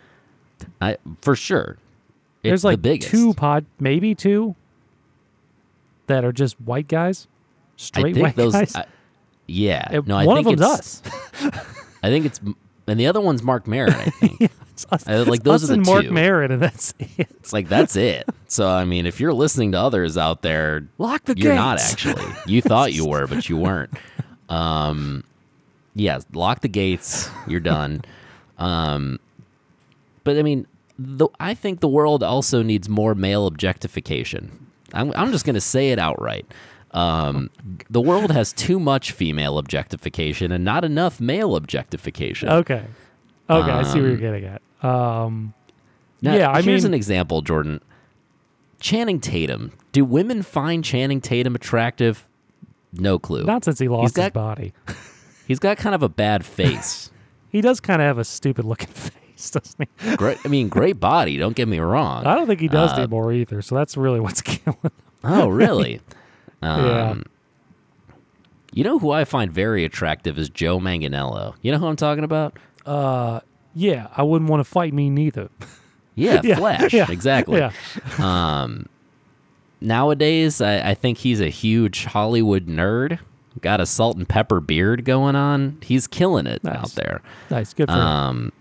I for sure, it's there's like the biggest. two pod, maybe two, that are just white guys, straight white those. guys. I- yeah, Uh, no, I one of think them's it's, us. I think it's, and the other one's Marc Maron. I think. It's us. I- like, It's those us are the and Mark two. Maron, and that's it. It's like that's it. So I mean, if you're listening to others out there, Lock the gates, you're not actually. You thought you were, but you weren't. Um, yeah, lock the gates. You're done. Um, but I mean, the, I think the world also needs more male objectification. I'm, I'm just gonna say it outright. Um, the world has too much female objectification and not enough male objectification. Okay. Okay, I see what you're Um, getting at. Um, Now, yeah, I here's mean, an example, Jordan. Channing Tatum. Do women find Channing Tatum attractive? No clue. not since he lost his got- body. He's got kind of a bad face. He does kind of have a stupid looking face, doesn't he? great, I mean, great body. Don't get me wrong. I don't think he does Uh, anymore either. So that's really what's killing. him. Oh, really? Um, Yeah. You know who I find very attractive is Joe Manganiello. You know who I'm talking about? Uh, yeah, I wouldn't want to fight me neither. Yeah, Yeah, Flash. yeah, exactly. yeah. Um, nowadays, I, I think he's a huge Hollywood nerd. Got a salt and pepper beard going on. He's killing it Nice. out there. Nice, good for him.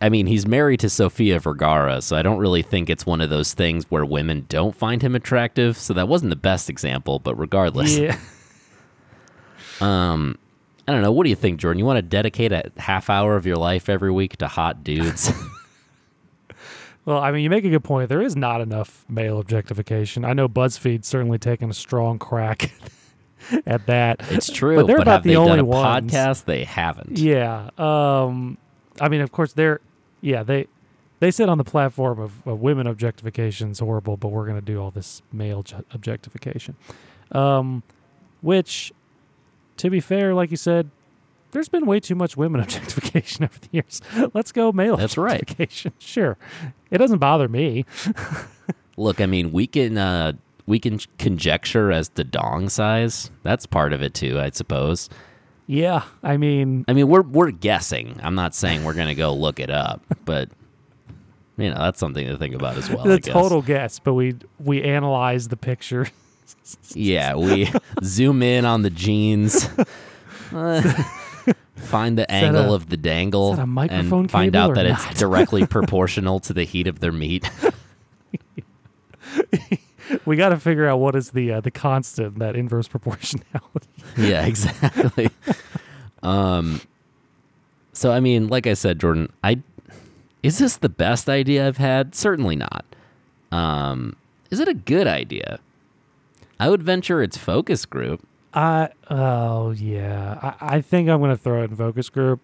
I mean, he's married to Sofia Vergara, so I don't really think it's one of those things where women don't find him attractive. So that wasn't the best example, but regardless, Yeah. um, I don't know. What do you think, Jordan? You want to dedicate a half hour of your life every week to hot dudes? Well, I mean, you make a good point. There is not enough male objectification. I know BuzzFeed's certainly taken a strong crack at that. it's true, But they're about have the only ones. podcast? They haven't. Yeah. Um, I mean, of course, they're yeah they they sit on the platform of, of women objectification is horrible, but we're going to do all this male ju- objectification, um, which, to be fair, like you said, there's been way too much women objectification over the years. Let's go male That's right. objectification. Sure, it doesn't bother me. Look, I mean, we can uh, we can conjecture as to dong size. That's part of it too, I suppose. Yeah, I mean, I mean, we're we're guessing. I'm not saying we're gonna go look it up, but you know, that's something to think about as well. The total guess, but we we analyze the picture. Yeah, we zoom in on the jeans, uh, find the angle a- of the dangle, and find out that not? it's directly proportional to the heat of their meat. We got to figure out what is the uh, the constant that inverse proportionality. yeah, exactly. um, so I mean, like I said, Jordan, I is this the best idea I've had? Certainly not. Um, is it a good idea? I would venture it's focus group. I oh yeah, I, I think I'm gonna throw it in focus group.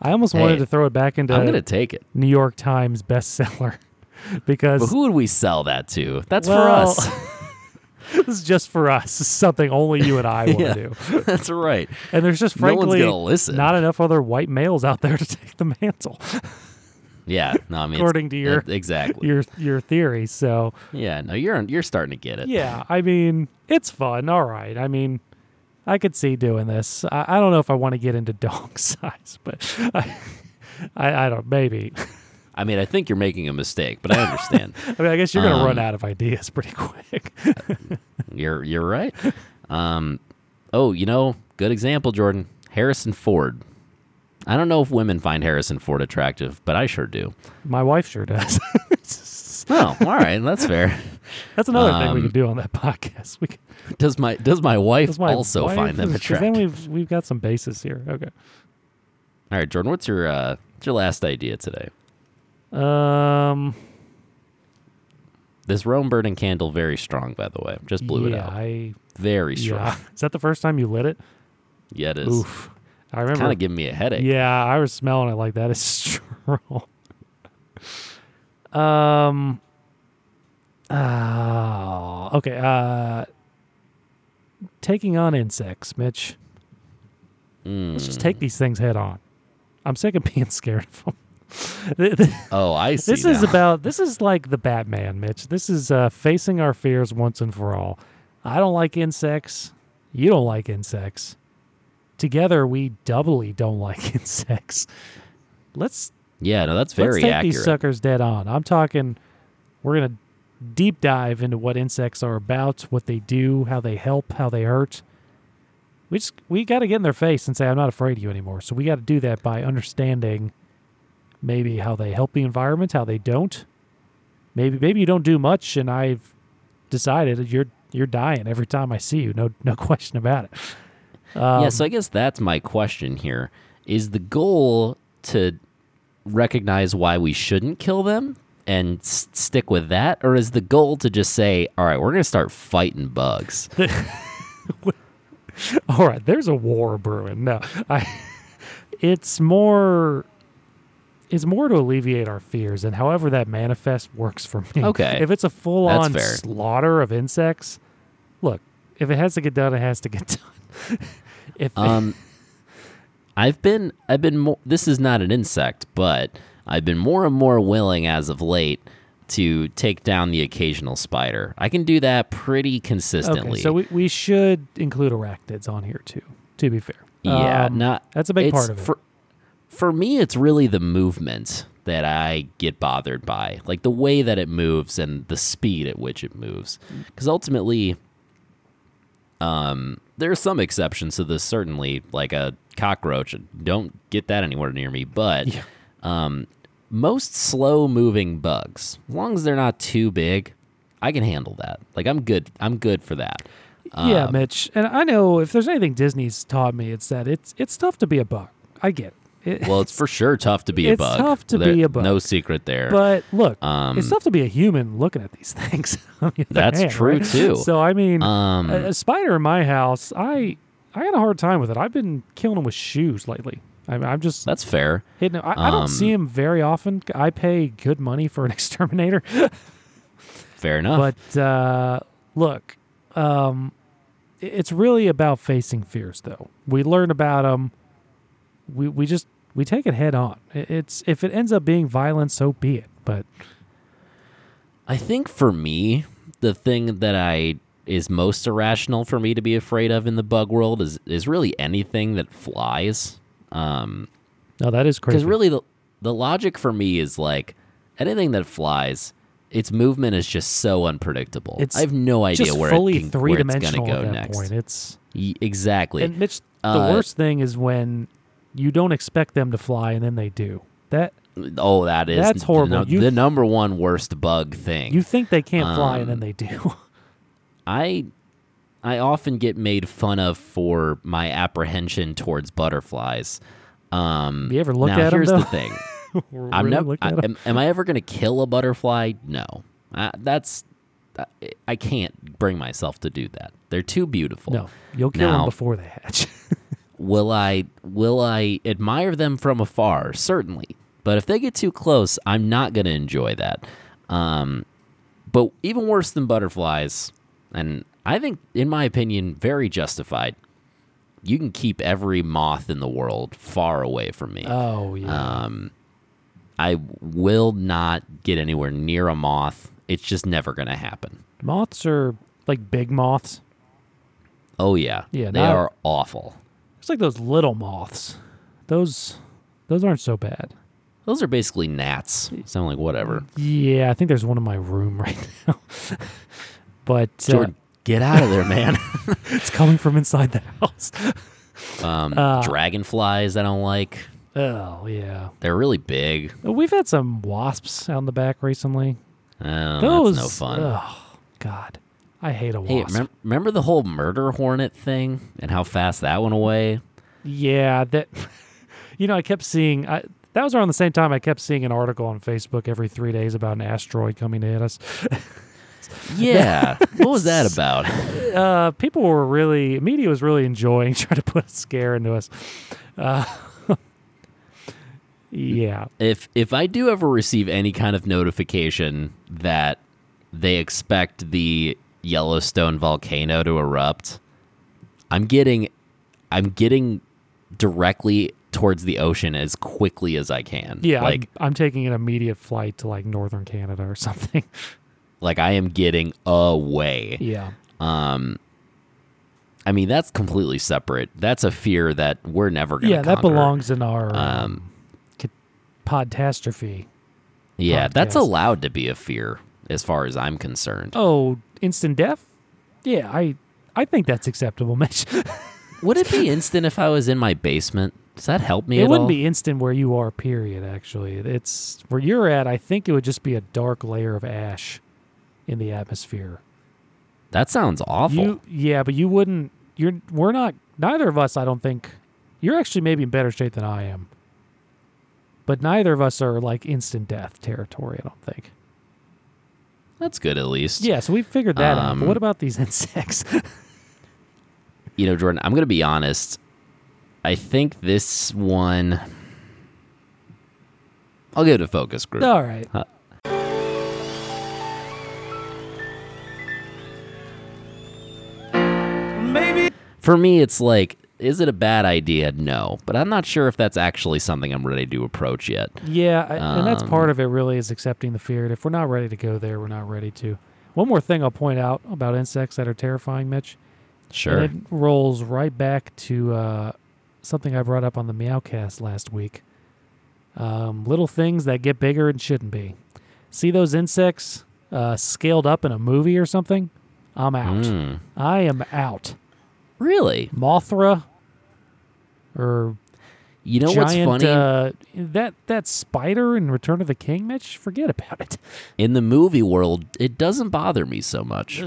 I almost wanted to throw it back into I'm gonna take it. New York Times bestseller because But who would we sell that to? That's Well, for us. this is just for us. Something only you and I want to Yeah. do. That's right. And there's just frankly gonna not enough other white males out there to take the mantle, Yeah. No, I mean, according to your uh, exactly. your your theory. So yeah. No, you're you're starting to get it. Yeah, I mean, it's fun. All right. I mean, I could see doing this. I, I don't know if I want to get into dong size, but I, I, I don't. Maybe. I mean, I think you're making a mistake, but I understand. I mean, I guess you're gonna run Um, out of ideas pretty quick. you're you're right. Um, oh, you know, good example, Jordan. Harrison Ford. I don't know if women find Harrison Ford attractive, but I sure do. My wife sure does. Oh, all right, that's fair. That's another thing we Um, could do on that podcast. We could, Does my does my wife does my also wife- find them attractive? Then we've we've got some bases here. Okay. all right, Jordan, what's your uh, what's your last idea today? Um. This Rome burning candle very strong, by the way. Just blew yeah, it out. I. Very strong. Yeah. Is that the first time you lit it? Yeah, it is. Oof. I remember. Kind of giving me a headache. Yeah, I was smelling it like that. It's strong. um. Oh, okay. Uh, taking on insects, Mitch. Let's just Mm. take these things head on. I'm sick of being scared of them. Th- th- Oh, I see. this is about. This is like the Batman, Mitch. This is uh, facing our fears once and for all. I don't like insects. You don't like insects. Together, we doubly don't like insects. Let's Yeah, no, that's very let's take accurate. these suckers dead on. I'm talking. We're gonna deep dive into what insects are about, what they do, how they help, how they hurt. We just we got to get in their face and say, "I'm not afraid of you anymore." So we got to do that by understanding maybe how they help the environment, how they don't. Maybe maybe you don't do much, and I've decided you're you're dying every time I see you. No no question about it. Um, yeah, so I guess that's my question here. Is the goal to recognize why we shouldn't kill them and s- stick with that? Or is the goal to just say, all right, we're going to start fighting bugs? All right, there's a war brewing. No, I. It's more. It's more to alleviate our fears, and however that manifests works for me. Okay. If it's a full-on fair. slaughter of insects, look. If it has to get done, it has to get done. if Um, I've been, I've been more, this is not an insect, but I've been more and more willing as of late to take down the occasional spider. I can do that pretty consistently. Okay, so we, we should include arachnids on here too. To be fair, yeah, Um, not that's a big part of it. For, for me, it's really the movement that I get bothered by, like the way that it moves and the speed at which it moves. Because ultimately, um, there are some exceptions to this. Certainly, like a cockroach, don't get that anywhere near me. But Yeah. um, most slow-moving bugs, as long as they're not too big, I can handle that. Like I'm good. I'm good for that. yeah, Um, Mitch, and I know if there's anything Disney's taught me, it's that it's it's tough to be a bug. I get it. it Well, it's for sure tough to be a It's bug. tough to There- be a bug. No secret there. But look, Um, it's tough to be a human looking at these things. on the other That's hand, true, right? too. So I mean, Um, a, a spider in my house, I I had a hard time with it. I've been killing them with shoes lately. I, I'm just that's fair. hitting. I, I don't see him very often. I pay good money for an exterminator, Fair enough. but uh, look, um, it's really about facing fears. Though we learn about them, we we just we take it head on. It's if it ends up being violent, so be it. But I think for me, the thing that I is most irrational for me to be afraid of in the bug world is is really anything that flies. Um, no, that is crazy. because really the the logic for me is like anything that flies, its movement is just so unpredictable. It's I have no idea where fully it can, three where it's gonna dimensional go next. point. It's Y- exactly. and Mitch. The Uh, worst thing is when you don't expect them to fly and then they do. That oh, that is That's the horrible. no- You- the number one worst bug thing. you think they can't fly and then Um, they do. I I often get made fun of for my apprehension towards butterflies. Um, You ever look now at here's the thing. I'm Really never. I, am, am I ever going to kill a butterfly? No. I, that's. I, I can't bring myself to do that. They're too beautiful. No, you'll kill them before they hatch. Will I? Will I admire them from afar? Certainly. But if they get too close, I'm not going to enjoy that. Um, but even worse than butterflies, and I think, in my opinion, very justified. You can keep every moth in the world far away from me. oh yeah. Um, I will not get anywhere near a moth. It's just never going to happen. moths are like big moths. Oh yeah, Yeah, they not- are awful. It's like those little moths. Those those aren't so bad. Those are basically gnats. Sound like whatever. Yeah, I think there's one in my room right now. but uh, Jordan, get out of there, man. it's coming from inside the house. Um, Uh, dragonflies, I don't like. Oh yeah. They're really big. We've had some wasps out in the back recently. Oh, Those that's no fun. Oh God, I hate a Hey, wasp. remem- remember the whole murder hornet thing and how fast that went away? Yeah, that. You know, I kept seeing. I, that was around the same time I kept seeing an article on Facebook every three days about an asteroid coming to hit us. Yeah. what was that about? Uh, people were really, media was really enjoying trying to put a scare into us. Uh, yeah, if if I do ever receive any kind of notification that they expect the Yellowstone volcano to erupt, I'm getting I'm getting directly towards the ocean as quickly as I can. yeah. like I'm, I'm taking an immediate flight to like northern Canada or something. like I am getting away. yeah, Um I mean that's completely separate. That's a fear that we're never going to yeah. That belongs in our um, ca- podtastrophe. Yeah, that's allowed to be a fear as far as I'm concerned. Oh, instant death. Yeah, I I think that's acceptable, Mitch. Would it be instant if I was in my basement? Does that help me it wouldn't all? be instant where you are. Period. Actually, it's where you're at. I think it would just be a dark layer of ash in the atmosphere. That sounds awful. You, yeah, but you wouldn't. You're. We're not. Neither of us. I don't think. You're actually maybe in better shape than I am. But neither of us are like instant death territory. I don't think. That's good at least. Yeah, so we figured that out. But Um, what about these insects? You know, Jordan, I'm going to be honest. I think this one. I'll give it a focus group. All right. For me, it's like is it a bad idea? No, but I'm not sure if that's actually something I'm ready to approach yet. Yeah, I, and that's Um, part of it. Really, is accepting the fear. And if we're not ready to go there, we're not ready to. One more thing I'll point out about insects that are terrifying, Mitch. Sure. It rolls right back to uh, something I brought up on the Meowcast last week. Um, little things that get bigger and shouldn't be. See those insects uh, scaled up in a movie or something? I'm out. Mm. I am out. Really? Mothra or You know giant what's funny? Uh, that that spider in Return of the King, Mitch. Forget about it. In the movie world, it doesn't bother me so much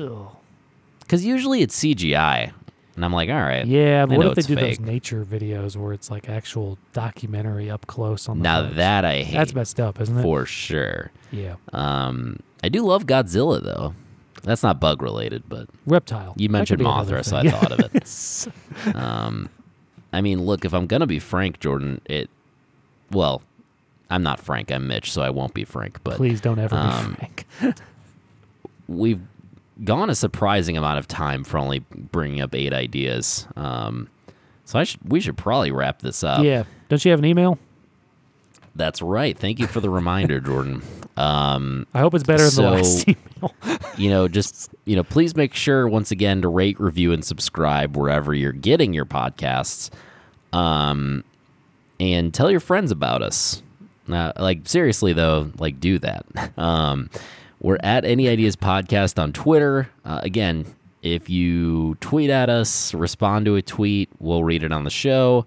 because usually it's CGI, and I'm like, all right. Yeah, I but what if they do fake. those nature videos where it's like actual documentary up close on the Now bugs? that I hate that's messed up, isn't it? for sure. yeah, Um, I do love Godzilla though. That's not bug related, but reptile. you mentioned could be another Mothra, so I thing. thought of it. Um, I mean, look, if I'm gonna be frank, Jordan, it. Well, I'm not Frank. I'm Mitch, so I won't be frank. But Please don't ever um, be frank. we've gone a surprising amount of time for only bringing up eight ideas. Um, so I should we should probably wrap this up. yeah, don't you have an email? That's right. Thank you for the reminder, Jordan. Um, I hope it's better than the last email. you know, just you know, please make sure once again to rate, review, and subscribe wherever you're getting your podcasts. Um, and tell your friends about us. Uh, like seriously though, like do that. Um, we're at Any Ideas Podcast on Twitter. Uh, again, if you tweet at us, respond to a tweet, we'll read it on the show.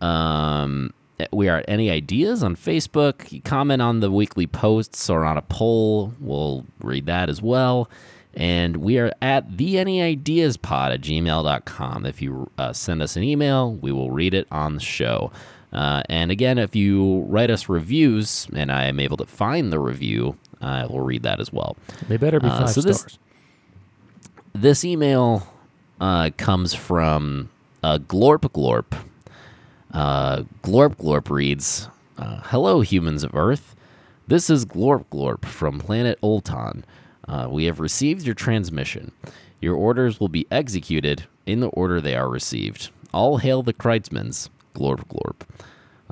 Um, we are at Any Ideas on Facebook. You comment on the weekly posts or on a poll, we'll read that as well. And we are at the Any Ideas Pod at gmail.com. If you uh, send us an email, we will read it on the show. Uh, and again, if you write us reviews and I am able to find the review, I will read that as well. They better be Uh, five so this- stars. This email uh, comes from uh, Glorp Glorp. Uh, Glorp Glorp reads uh, Hello, humans of Earth. This is Glorp Glorp from planet Ulton. Uh, we have received your transmission. Your orders will be executed in the order they are received. All hail the Kreitzmans. Glorp Glorp.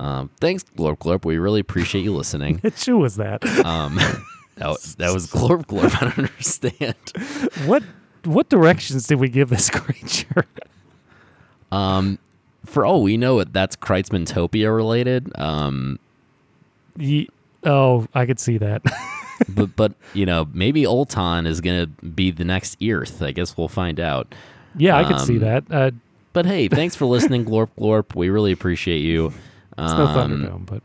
Um, thanks, Glorp Glorp. We really appreciate you listening. Who was that? Um, that, was, that was Glorp Glorp. I don't understand. what what directions did we give this creature? Um, for all we know, it, that's Kreitzmantopia related. Um, Ye- oh, I could see that. but but you know maybe Ulton is gonna be the next Earth. I guess we'll find out. yeah, I could see Um, that. Uh, But hey, thanks for listening, Glorp Glorp. We really appreciate you. it's no Um, Thunderdome, but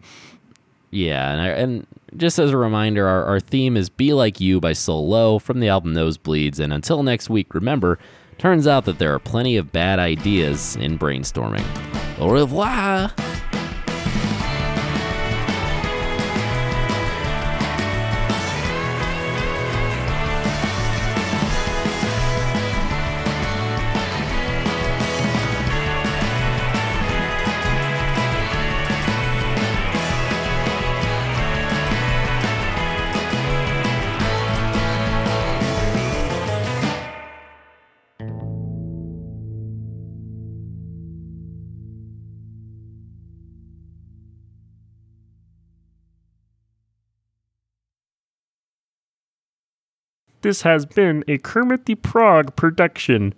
Yeah, and, I, and just as a reminder, our, our theme is "Be Like You" by Soul Low from the album Nosebleeds. And until next week, remember, turns out that there are plenty of bad ideas in brainstorming. Au revoir. This has been a Kermit the Frog production.